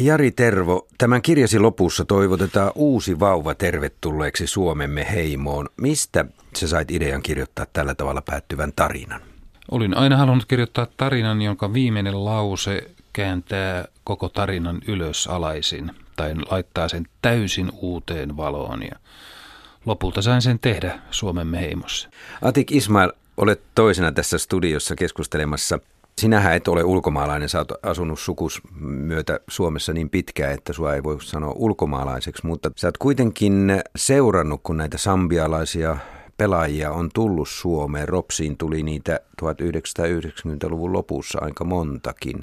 Jari Tervo, tämän kirjasi lopussa toivotetaan uusi vauva tervetulleeksi Suomemme heimoon. Mistä sä sait idean kirjoittaa tällä tavalla päättyvän tarinan? Olin aina halunnut kirjoittaa tarinan, jonka viimeinen lause kääntää koko tarinan ylös alaisin tai laittaa sen täysin uuteen valoon ja lopulta sain sen tehdä Suomemme heimossa. Atik Ismail, olet toisena tässä studiossa keskustelemassa – Sinähän et ole ulkomaalainen, sä oot asunut sukus myötä Suomessa niin pitkään, että sua ei voi sanoa ulkomaalaiseksi, mutta sä oot kuitenkin seurannut, kun näitä sambialaisia pelaajia on tullut Suomeen. Ropsiin tuli niitä 1990-luvun lopussa aika montakin.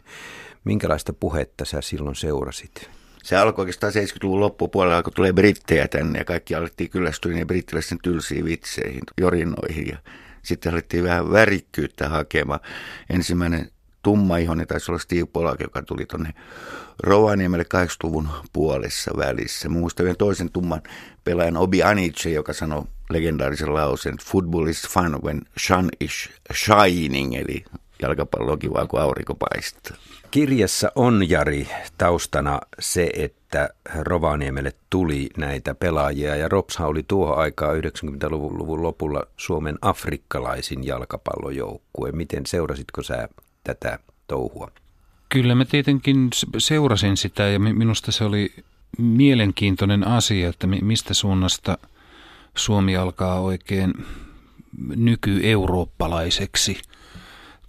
Minkälaista puhetta sä silloin seurasit? Se alkoi oikeastaan 70-luvun loppupuolella, kun tulee brittejä tänne ja kaikki alettiin kyllästyä niin brittiläisten tylsiin vitseihin, jorinoihin ja sitten alettiin vähän värikkyyttä hakemaan. Ensimmäinen tummaihoinen taisi olla Steve Polak, joka tuli tuonne Rovaniemelle 80-luvun puolessa välissä. Muistan vielä toisen tumman pelaajan Obi Anice, joka sanoi legendaarisen lauseen, football is fun when sun is shining, eli jalkapallo on kiva, kun aurinko paistaa. Kirjassa on, Jari, taustana se, että Rovaniemelle tuli näitä pelaajia ja Ropsha oli tuohon aikaa 90-luvun lopulla Suomen afrikkalaisin jalkapallojoukkue. Miten seurasitko sä tätä touhua? Kyllä mä tietenkin seurasin sitä ja minusta se oli mielenkiintoinen asia, että mistä suunnasta Suomi alkaa oikein nykyeurooppalaiseksi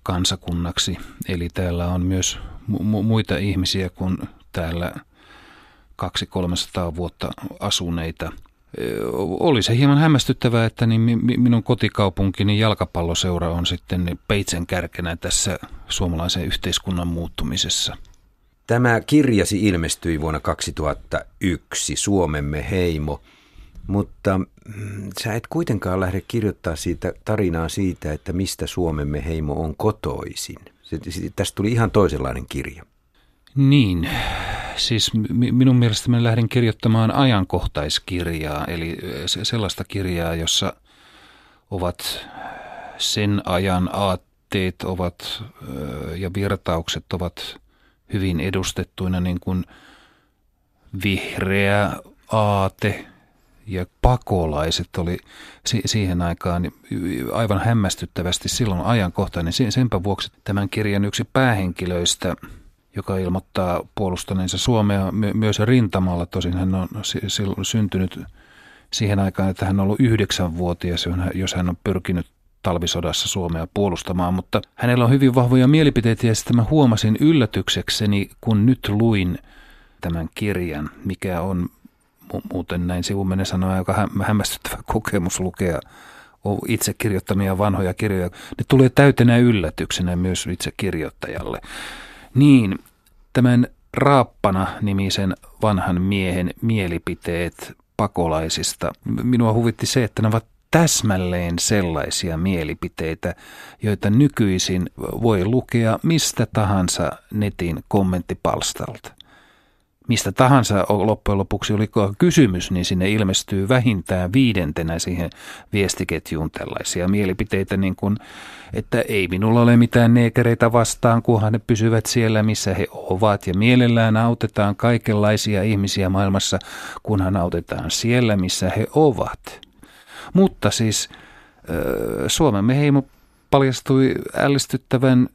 kansakunnaksi. Eli täällä on myös mu- muita ihmisiä kuin täällä 200-300 vuotta asuneita. Oli se hieman hämmästyttävää, että niin minun kotikaupunkini jalkapalloseura on sitten peitsen kärkenä tässä suomalaisen yhteiskunnan muuttumisessa. Tämä kirjasi ilmestyi vuonna 2001, Suomemme heimo, mutta mm, sä et kuitenkaan lähde kirjoittaa siitä tarinaa siitä, että mistä Suomemme heimo on kotoisin. Tästä tuli ihan toisenlainen kirja. Niin, siis minun mielestäni lähdin kirjoittamaan ajankohtaiskirjaa, eli sellaista kirjaa, jossa ovat sen ajan aatteet ovat ja virtaukset ovat hyvin edustettuina niin kuin vihreä aate ja pakolaiset oli siihen aikaan aivan hämmästyttävästi silloin ajankohtainen. Senpä vuoksi tämän kirjan yksi päähenkilöistä, joka ilmoittaa puolustaneensa Suomea myös rintamalla, tosin hän on syntynyt siihen aikaan, että hän on ollut yhdeksänvuotias, jos hän on pyrkinyt talvisodassa Suomea puolustamaan, mutta hänellä on hyvin vahvoja mielipiteitä ja sitten mä huomasin yllätyksekseni, kun nyt luin tämän kirjan, mikä on muuten näin sivumenen sanoa aika hämmästyttävä kokemus lukea itse kirjoittamia vanhoja kirjoja. Ne tulee täytenä yllätyksenä myös itse kirjoittajalle. Niin, tämän Raappana-nimisen vanhan miehen mielipiteet pakolaisista. Minua huvitti se, että ne ovat täsmälleen sellaisia mielipiteitä, joita nykyisin voi lukea mistä tahansa netin kommenttipalstalta mistä tahansa loppujen lopuksi oli kysymys, niin sinne ilmestyy vähintään viidentenä siihen viestiketjuun tällaisia mielipiteitä, niin kuin, että ei minulla ole mitään neekereitä vastaan, kunhan ne pysyvät siellä, missä he ovat. Ja mielellään autetaan kaikenlaisia ihmisiä maailmassa, kunhan autetaan siellä, missä he ovat. Mutta siis Suomen heimo paljastui ällistyttävän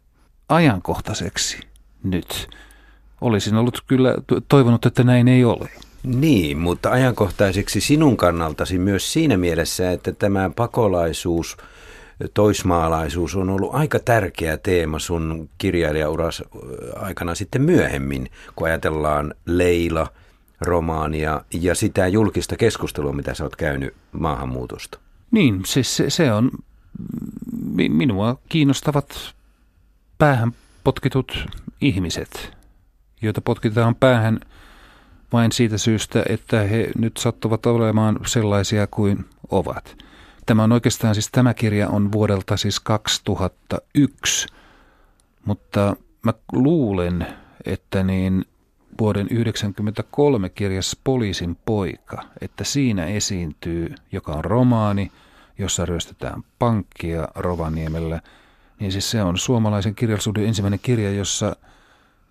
ajankohtaiseksi nyt olisin ollut kyllä toivonut, että näin ei ole. Niin, mutta ajankohtaiseksi sinun kannaltasi myös siinä mielessä, että tämä pakolaisuus, toismaalaisuus on ollut aika tärkeä teema sun kirjailijauras aikana sitten myöhemmin, kun ajatellaan Leila, romaania ja sitä julkista keskustelua, mitä sä oot käynyt maahanmuutosta. Niin, siis se, se on, minua kiinnostavat päähän potkitut ihmiset, joita potkitaan päähän vain siitä syystä, että he nyt sattuvat olemaan sellaisia kuin ovat. Tämä on oikeastaan siis, tämä kirja on vuodelta siis 2001, mutta mä luulen, että niin vuoden 1993 kirjassa Poliisin poika, että siinä esiintyy, joka on romaani, jossa ryöstetään pankkia Rovaniemellä, niin siis se on suomalaisen kirjallisuuden ensimmäinen kirja, jossa –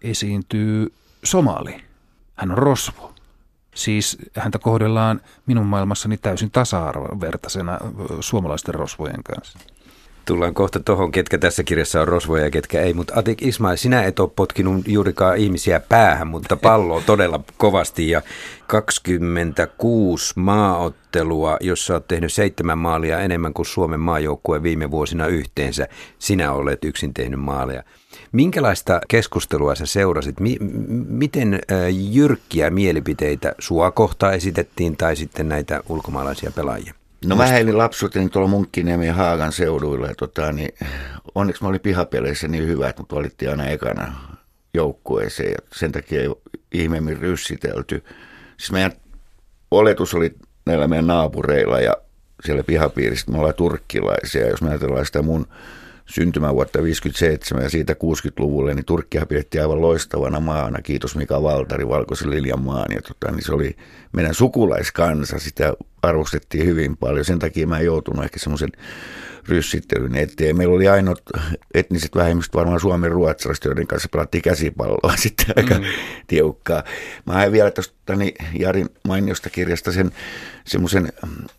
esiintyy somali Hän on rosvo. Siis häntä kohdellaan minun maailmassani täysin tasa-arvovertaisena suomalaisten rosvojen kanssa. Tullaan kohta tuohon, ketkä tässä kirjassa on rosvoja ja ketkä ei. Mutta Atik Ismail, sinä et ole potkinut juurikaan ihmisiä päähän, mutta palloa todella kovasti. Ja 26 maaottelua, jossa olet tehnyt seitsemän maalia enemmän kuin Suomen maajoukkue viime vuosina yhteensä. Sinä olet yksin tehnyt maaleja. Minkälaista keskustelua sä seurasit? Mi- miten jyrkkiä mielipiteitä sua kohtaan esitettiin tai sitten näitä ulkomaalaisia pelaajia? No mä heilin lapsuuteni tuolla Munkkiniemen ja Haagan seuduilla. Ja tota, niin, onneksi mä olin pihapeleissä niin hyvä, että mut valittiin aina ekana joukkueeseen. Ja sen takia ei ihmeemmin ryssitelty. Siis meidän oletus oli näillä meidän naapureilla ja siellä pihapiiristä me ollaan turkkilaisia. Jos me ajatellaan sitä mun syntymävuotta 57 ja siitä 60-luvulle, niin Turkkia pidettiin aivan loistavana maana. Kiitos Mika Valtari, Valkoisen Liljan maan. Ja tota, niin se oli meidän sukulaiskansa, sitä arvostettiin hyvin paljon. Sen takia mä en joutunut ehkä semmoisen ryssittelyn eteen. Meillä oli ainoat etniset vähemmistöt varmaan Suomen ruotsalaiset, joiden kanssa pelattiin käsipalloa sitten aika mm. tiukkaa. Mä hain vielä tuosta niin Jarin mainiosta kirjasta sen semmoisen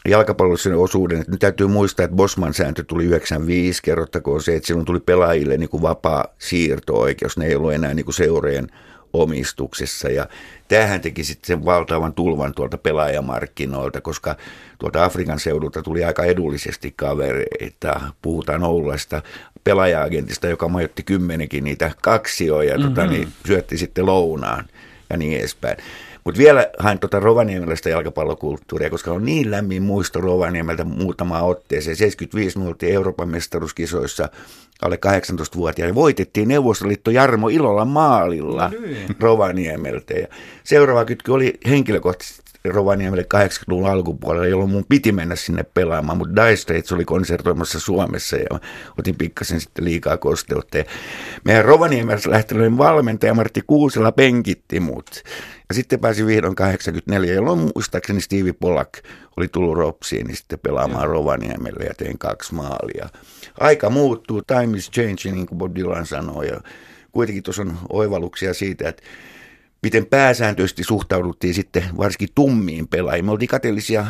jalkapallollisen osuuden, että nyt täytyy muistaa, että Bosman sääntö tuli 95, kerrottakoon se, että silloin tuli pelaajille niin kuin vapaa siirto-oikeus, ne ei ollut enää niin kuin seurojen omistuksessa. Ja tämähän teki sitten sen valtavan tulvan tuolta pelaajamarkkinoilta, koska tuolta Afrikan seudulta tuli aika edullisesti kavereita. Puhutaan Oulasta pelaaja-agentista, joka majoitti kymmenenkin niitä kaksioja, mm-hmm. tota, niin syötti sitten lounaan ja niin edespäin. Mutta vielä hain tuota Rovaniemelästä jalkapallokulttuuria, koska on niin lämmin muisto Rovaniemeltä muutama otteeseen. 75 me Euroopan mestaruuskisoissa alle 18-vuotiaille. Voitettiin Neuvostoliitto Jarmo Ilolla maalilla no niin. Rovaniemeltä. Ja seuraava kytky oli henkilökohtaisesti Rovaniemelle 80-luvun alkupuolella, jolloin mun piti mennä sinne pelaamaan, mutta Dire Straits oli konsertoimassa Suomessa ja otin pikkasen sitten liikaa kosteutta. Ja meidän Rovaniemessä lähtenyt valmentaja Martti Kuusela penkitti mut. Ja sitten pääsi vihdoin 84, jolloin muistaakseni Stevie Pollack oli tullut Ropsiin niin sitten pelaamaan. Rovaniemelle ja tein kaksi maalia. Aika muuttuu, time is changing, niin kuin Bob Dylan sanoi. Ja kuitenkin tuossa on oivalluksia siitä, että miten pääsääntöisesti suhtauduttiin sitten varsinkin tummiin pelaajiin. Me oltiin kateellisia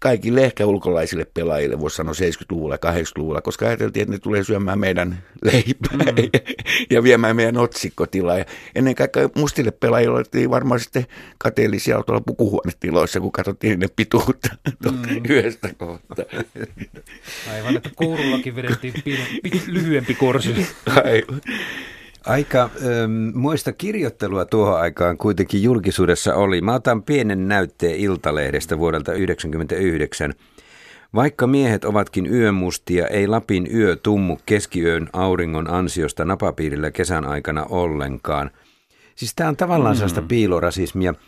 kaikille ehkä ulkolaisille pelaajille, voisi sanoa 70-luvulla ja 80-luvulla, koska ajateltiin, että ne tulee syömään meidän leipää mm. ja viemään meidän otsikkotilaa. Ja ennen kaikkea mustille pelaajille oltiin varmaan sitten kateellisia tuolla pukuhuonetiloissa, kun katsottiin ne pituutta mm. yhdestä kohtaa. Aivan, että kourullakin vedettiin lyhyempi korsi. Aivan. Aika ähm, muista kirjoittelua tuohon aikaan kuitenkin julkisuudessa oli. Mä otan pienen näytteen Iltalehdestä vuodelta 1999. Vaikka miehet ovatkin yömustia, ei Lapin yö tummu keskiyön auringon ansiosta napapiirillä kesän aikana ollenkaan. Siis tämä on tavallaan mm. sellaista piilorasismia –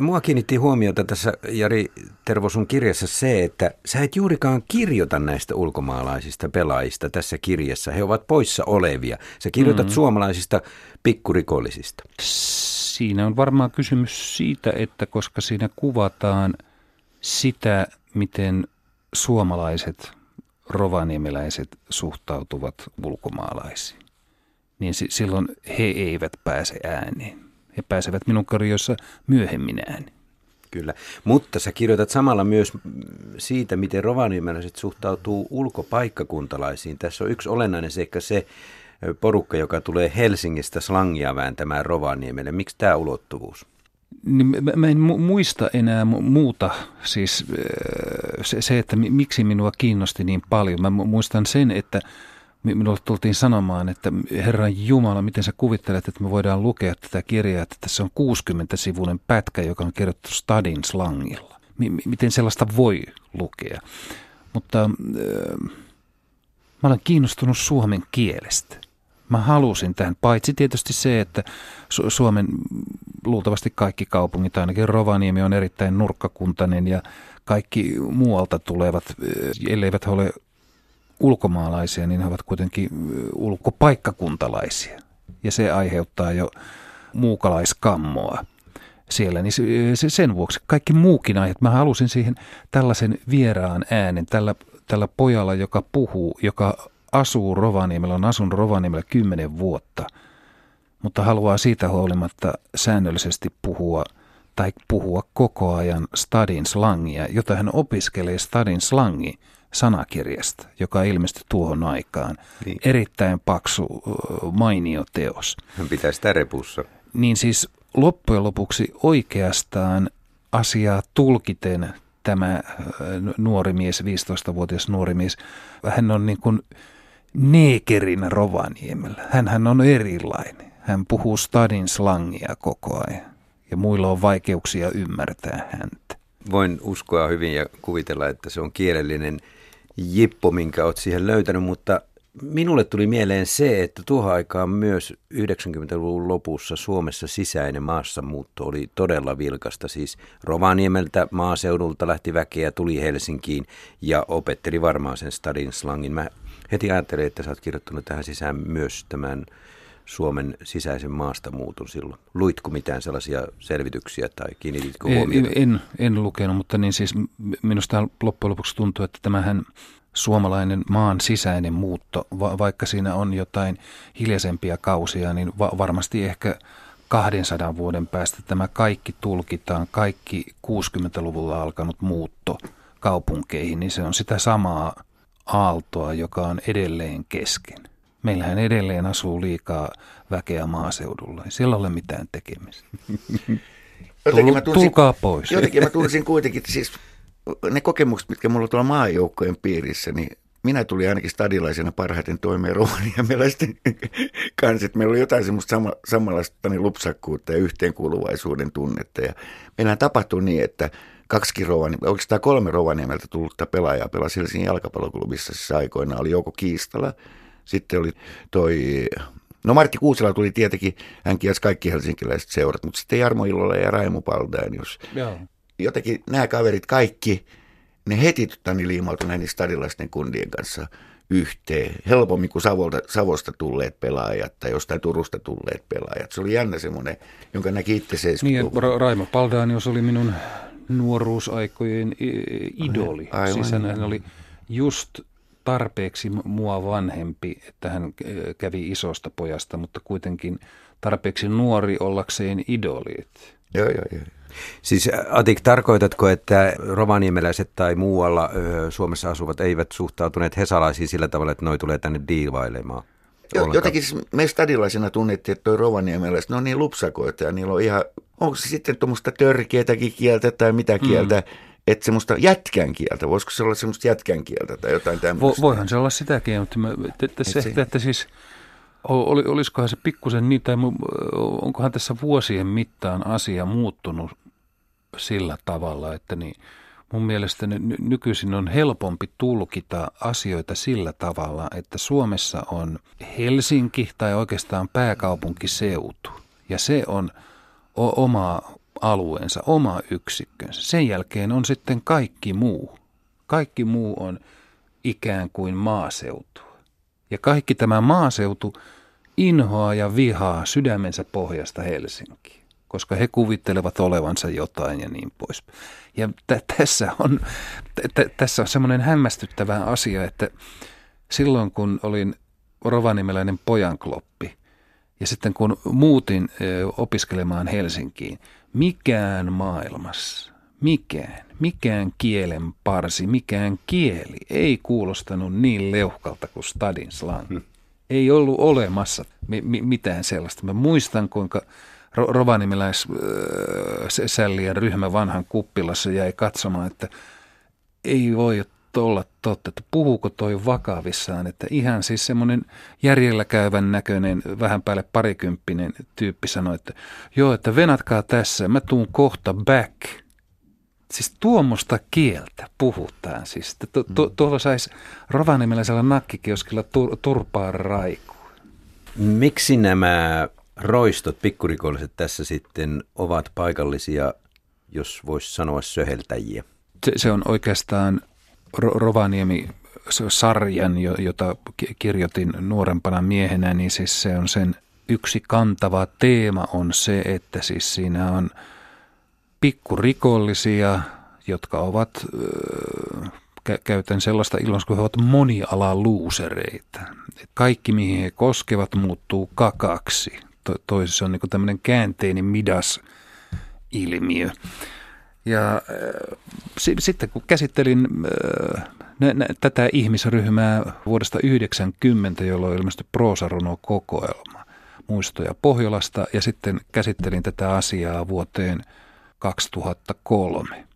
Mua kiinnitti huomiota tässä, Jari Tervo, sun kirjassa se, että sä et juurikaan kirjoita näistä ulkomaalaisista pelaajista tässä kirjassa. He ovat poissa olevia. Sä kirjoitat mm-hmm. suomalaisista pikkurikollisista. Siinä on varmaan kysymys siitä, että koska siinä kuvataan sitä, miten suomalaiset rovaniemeläiset suhtautuvat ulkomaalaisiin, niin silloin he eivät pääse ääneen. He pääsevät minun korjoissa myöhemmin ääni. Kyllä, mutta sä kirjoitat samalla myös siitä, miten rovaniemeläiset suhtautuu ulkopaikkakuntalaisiin. Tässä on yksi olennainen seikka se porukka, joka tulee Helsingistä slangia vääntämään Rovaniemelle. Miksi tämä ulottuvuus? Niin mä en muista enää muuta, siis se, se, että miksi minua kiinnosti niin paljon. Mä muistan sen, että minulle tultiin sanomaan, että Herran Jumala, miten sä kuvittelet, että me voidaan lukea tätä kirjaa, että tässä on 60-sivuinen pätkä, joka on kirjoittu stadin slangilla. M- miten sellaista voi lukea? Mutta äh, mä olen kiinnostunut suomen kielestä. Mä halusin tähän, paitsi tietysti se, että Su- Suomen luultavasti kaikki kaupungit, ainakin Rovaniemi on erittäin nurkkakuntainen ja kaikki muualta tulevat, elleivät he ole ulkomaalaisia, niin he ovat kuitenkin ulkopaikkakuntalaisia. Ja se aiheuttaa jo muukalaiskammoa siellä, niin se, sen vuoksi kaikki muukin aiheet. Mä halusin siihen tällaisen vieraan äänen, tällä, tällä pojalla, joka puhuu, joka asuu Rovaniemellä, on asunut Rovaniemellä kymmenen vuotta, mutta haluaa siitä huolimatta säännöllisesti puhua – tai puhua koko ajan stadin slangia, jota hän opiskelee stadin slangi sanakirjasta, joka ilmestyi tuohon aikaan. Niin. Erittäin paksu, mainio teos. Hän pitää sitä repussa. Niin siis loppujen lopuksi oikeastaan asiaa tulkiten tämä nuori mies, 15-vuotias nuori mies, hän on niin kuin neekerin Rovaniemellä. Hän on erilainen. Hän puhuu stadin slangia koko ajan ja muilla on vaikeuksia ymmärtää häntä. Voin uskoa hyvin ja kuvitella, että se on kielellinen jippo, minkä olet siihen löytänyt, mutta minulle tuli mieleen se, että tuohon aikaan myös 90-luvun lopussa Suomessa sisäinen maassamuutto oli todella vilkasta. Siis Rovaniemeltä maaseudulta lähti väkeä, tuli Helsinkiin ja opetteli varmaan sen stadin slangin. Mä heti ajattelin, että sä oot kirjoittanut tähän sisään myös tämän Suomen sisäisen maastamuuton silloin? Luitko mitään sellaisia selvityksiä tai kiinnititkö huomiota? En, en, en lukenut, mutta niin siis minusta loppujen lopuksi tuntuu, että tämähän suomalainen maan sisäinen muutto, va- vaikka siinä on jotain hiljaisempia kausia, niin va- varmasti ehkä 200 vuoden päästä tämä kaikki tulkitaan, kaikki 60-luvulla alkanut muutto kaupunkeihin, niin se on sitä samaa aaltoa, joka on edelleen kesken. Meillähän edelleen asuu liikaa väkeä maaseudulla. Ei siellä ole mitään tekemistä. Tul, tunsin, tulkaa pois. Jotenkin mä tunsin kuitenkin, siis ne kokemukset, mitkä mulla tuolla maajoukkojen piirissä, niin minä tulin ainakin stadilaisena parhaiten toimeen romaniamelaisten kanssa. Että meillä oli jotain semmoista sama, samanlaista niin lupsakkuutta ja yhteenkuuluvaisuuden tunnetta. Ja meillähän tapahtui niin, että kaksi Rovaniemellä, oikeastaan kolme Rovaniemeltä tullutta pelaajaa pelasi Helsingin jalkapalloklubissa siis aikoinaan. Oli Jouko Kiistala, sitten oli toi, no Martti Kuusela tuli tietenkin, hän kiesi kaikki helsinkiläiset seurat, mutta sitten Jarmo Illola ja Raimo Paldainius. Joo. Jotenkin nämä kaverit kaikki, ne heti niin liimautui näiden stadilaisten kundien kanssa yhteen. Helpommin kuin Savolta, Savosta tulleet pelaajat tai jostain Turusta tulleet pelaajat. Se oli jännä semmoinen, jonka näki itse 70 Niin, Raimo Paldaanius oli minun nuoruusaikojen idoli. Aivan. Siis hän oli just tarpeeksi mua vanhempi, että hän äh, kävi isosta pojasta, mutta kuitenkin tarpeeksi nuori ollakseen idoli. Joo, joo, joo. Siis äh, Atik, tarkoitatko, että rovaniemeläiset tai muualla ö, Suomessa asuvat eivät suhtautuneet hesalaisiin sillä tavalla, että noi tulee tänne diivailemaan? Jo, jotenkin siis me stadilaisena tunnettiin, että toi rovaniemeläiset, ne on niin lupsakoita ja niillä on ihan, onko se sitten tuommoista törkeätäkin kieltä tai mitä kieltä, mm että semmoista jätkän kieltä, voisiko se olla semmoista jätkän kieltä tai jotain tämmöistä? Vo, voihan se olla sitäkin, mutta mä, että, se, että, että siis oli, olisikohan se pikkusen niin, tai onkohan tässä vuosien mittaan asia muuttunut sillä tavalla, että niin mun mielestä nykyisin on helpompi tulkita asioita sillä tavalla, että Suomessa on Helsinki tai oikeastaan pääkaupunkiseutu, ja se on oma alueensa, oma yksikkönsä. Sen jälkeen on sitten kaikki muu. Kaikki muu on ikään kuin maaseutu. Ja kaikki tämä maaseutu inhoaa ja vihaa sydämensä pohjasta Helsinkiin, koska he kuvittelevat olevansa jotain ja niin pois. Ja t- tässä on, t- tässä on semmoinen hämmästyttävä asia, että silloin kun olin rovanimeläinen pojankloppi ja sitten kun muutin opiskelemaan Helsinkiin, mikään maailmassa, mikään, mikään kielen parsi, mikään kieli ei kuulostanut niin leuhkalta kuin stadin slang. Hmm. Ei ollut olemassa mi- mi- mitään sellaista. Mä muistan, kuinka ro- rovanimeläis äh, ryhmä vanhan kuppilassa jäi katsomaan, että ei voi olla totta, että puhuuko toi vakavissaan, että ihan siis semmoinen järjellä käyvän näköinen, vähän päälle parikymppinen tyyppi sanoi, että joo, että venatkaa tässä, mä tuun kohta back. Siis tuommoista kieltä puhutaan. Siis, tu- tu- mm. tuolla saisi Rovaniemeläisellä nakkikioskilla tur- turpaa raiku. Miksi nämä roistot, pikkurikolliset tässä sitten ovat paikallisia, jos voisi sanoa söheltäjiä? Se, se on oikeastaan Rovaniemi sarjan, jota kirjoitin nuorempana miehenä, niin siis se on sen yksi kantava teema on se, että siis siinä on pikkurikollisia, jotka ovat, käytän sellaista ilmaisua, kun he ovat monialaluusereita. Kaikki, mihin he koskevat, muuttuu kakaksi. To, toisessa on niin tämmöinen käänteinen midas ilmiö. Ja äh, sitten kun käsittelin äh, nä- nä- tätä ihmisryhmää vuodesta 90, jolloin ilmestyi proosaruno-kokoelma muistoja Pohjolasta, ja sitten käsittelin tätä asiaa vuoteen 2003,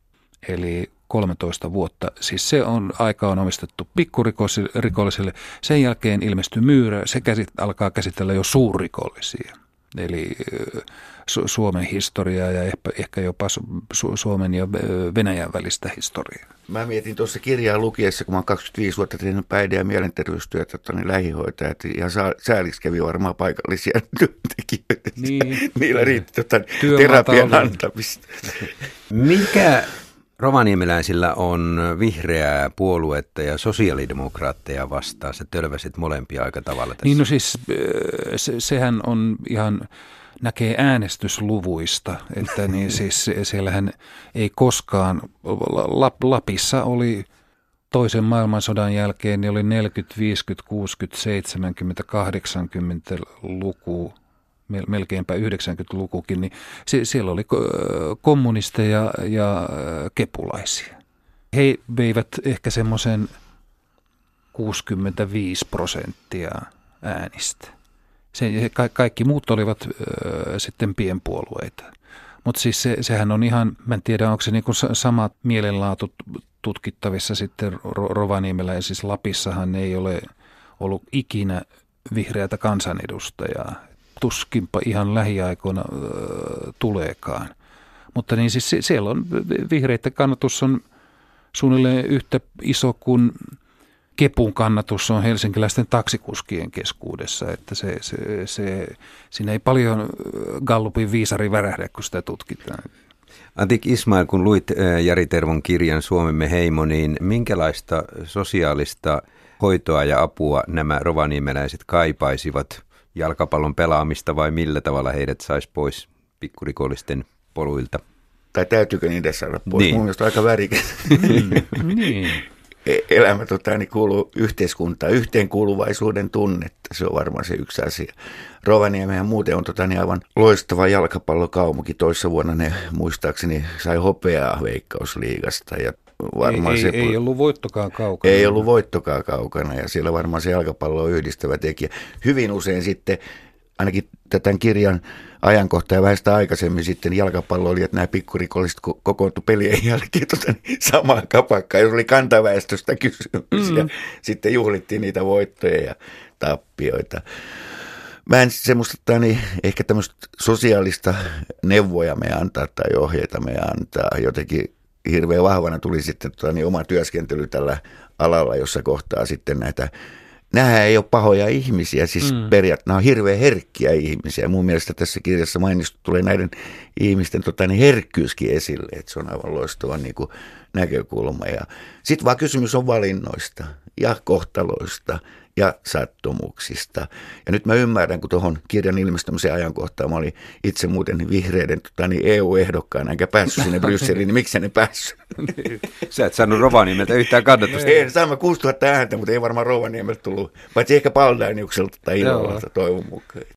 eli 13 vuotta. Siis se on, aika on omistettu pikkurikollisille. Sen jälkeen ilmestyi myyrä, se käsit, alkaa käsitellä jo suurrikollisia. Eli Su- Suomen historiaa ja ehkä, ehkä jopa Su- Suomen ja Venäjän välistä historiaa. Mä mietin tuossa kirjaa lukiessa, kun mä oon 25 vuotta tehnyt päihde- ja mielenterveystyötä niin lähihoitajat. Ja sääliksi kävi varmaan paikallisia työntekijöitä. Niin. Niillä riitti tota, terapian antamista. Mikä rovaniemeläisillä on vihreää puoluetta ja sosiaalidemokraatteja vastaan? Sä tölväsit molempia aika tavalla tässä. Niin no siis se, sehän on ihan, näkee äänestysluvuista, että niin siis se- siellähän ei koskaan, Lap- Lapissa oli toisen maailmansodan jälkeen, niin oli 40, 50, 60, 70, 80 luku, melkeinpä 90-lukukin, niin sie- siellä oli ko- kommunisteja ja äh, kepulaisia. He veivät ehkä semmoisen 65 prosenttia äänistä. Kaikki muut olivat ö, sitten pienpuolueita. Mutta siis se, sehän on ihan, mä en tiedä onko se niinku sa- samat mielenlaatut tutkittavissa sitten Ro- Rovaniemellä ja siis Lapissahan ei ole ollut ikinä vihreätä kansanedustajaa. Tuskinpa ihan lähiaikoina tuleekaan. Mutta niin siis siellä on vihreiden kannatus on suunnilleen yhtä iso kuin Kepun kannatus on helsinkiläisten taksikuskien keskuudessa, että se, se, se, siinä ei paljon Gallupin viisari värähdä, kun sitä tutkitaan. Antik Ismail, kun luit Jari Tervon kirjan Suomemme heimo, niin minkälaista sosiaalista hoitoa ja apua nämä rovaniemeläiset kaipaisivat? Jalkapallon pelaamista vai millä tavalla heidät saisi pois pikkurikollisten poluilta? Tai täytyykö niitä saada pois? Niin. Mun mielestä aika värikäs. niin. E- elämä tota, niin kuuluu yhteiskuntaan, yhteenkuuluvaisuuden tunnetta, se on varmaan se yksi asia. Rovaniemehän muuten on tota, niin aivan loistava jalkapallokaupunki. Toissa vuonna ne muistaakseni sai hopeaa veikkausliigasta ja varmaan ei, se... ei, ei ollut voittokaan kaukana. Ei ollut voittokaa kaukana ja siellä varmaan se jalkapallo on yhdistävä tekijä. Hyvin usein sitten, ainakin tämän kirjan ajankohta ja vähän sitä aikaisemmin sitten jalkapallo oli, että nämä pikkurikolliset ko- kokoontu pelien jälkeen tota, niin, samaan kapakkaan, jos oli kantaväestöstä kysymys mm. ja sitten juhlittiin niitä voittoja ja tappioita. Mä en semmoista niin, ehkä tämmöistä sosiaalista neuvoja me antaa tai ohjeita me antaa. Jotenkin hirveän vahvana tuli sitten tota, niin oma työskentely tällä alalla, jossa kohtaa sitten näitä Nämä ei ole pahoja ihmisiä, siis mm. periaatteessa nämä on hirveän herkkiä ihmisiä. Mun mielestä tässä kirjassa mainistu tulee näiden ihmisten tota, niin herkkyyskin esille, että se on aivan loistava niin kuin, näkökulma. Sitten vaan kysymys on valinnoista ja kohtaloista ja sattumuksista. Ja nyt mä ymmärrän, kun tuohon kirjan ilmestymisen ajankohtaan mä olin itse muuten vihreiden tota, niin EU-ehdokkaana, enkä päässyt sinne Brysseliin, niin miksi ne päässyt? Sä et saanut Rovaniemeltä yhtään kannatusta. Ei, saimme 6000 ääntä, mutta ei varmaan Rovaniemeltä tullut, paitsi ehkä Paldainiukselta tai Ilovalta toivon mukaan.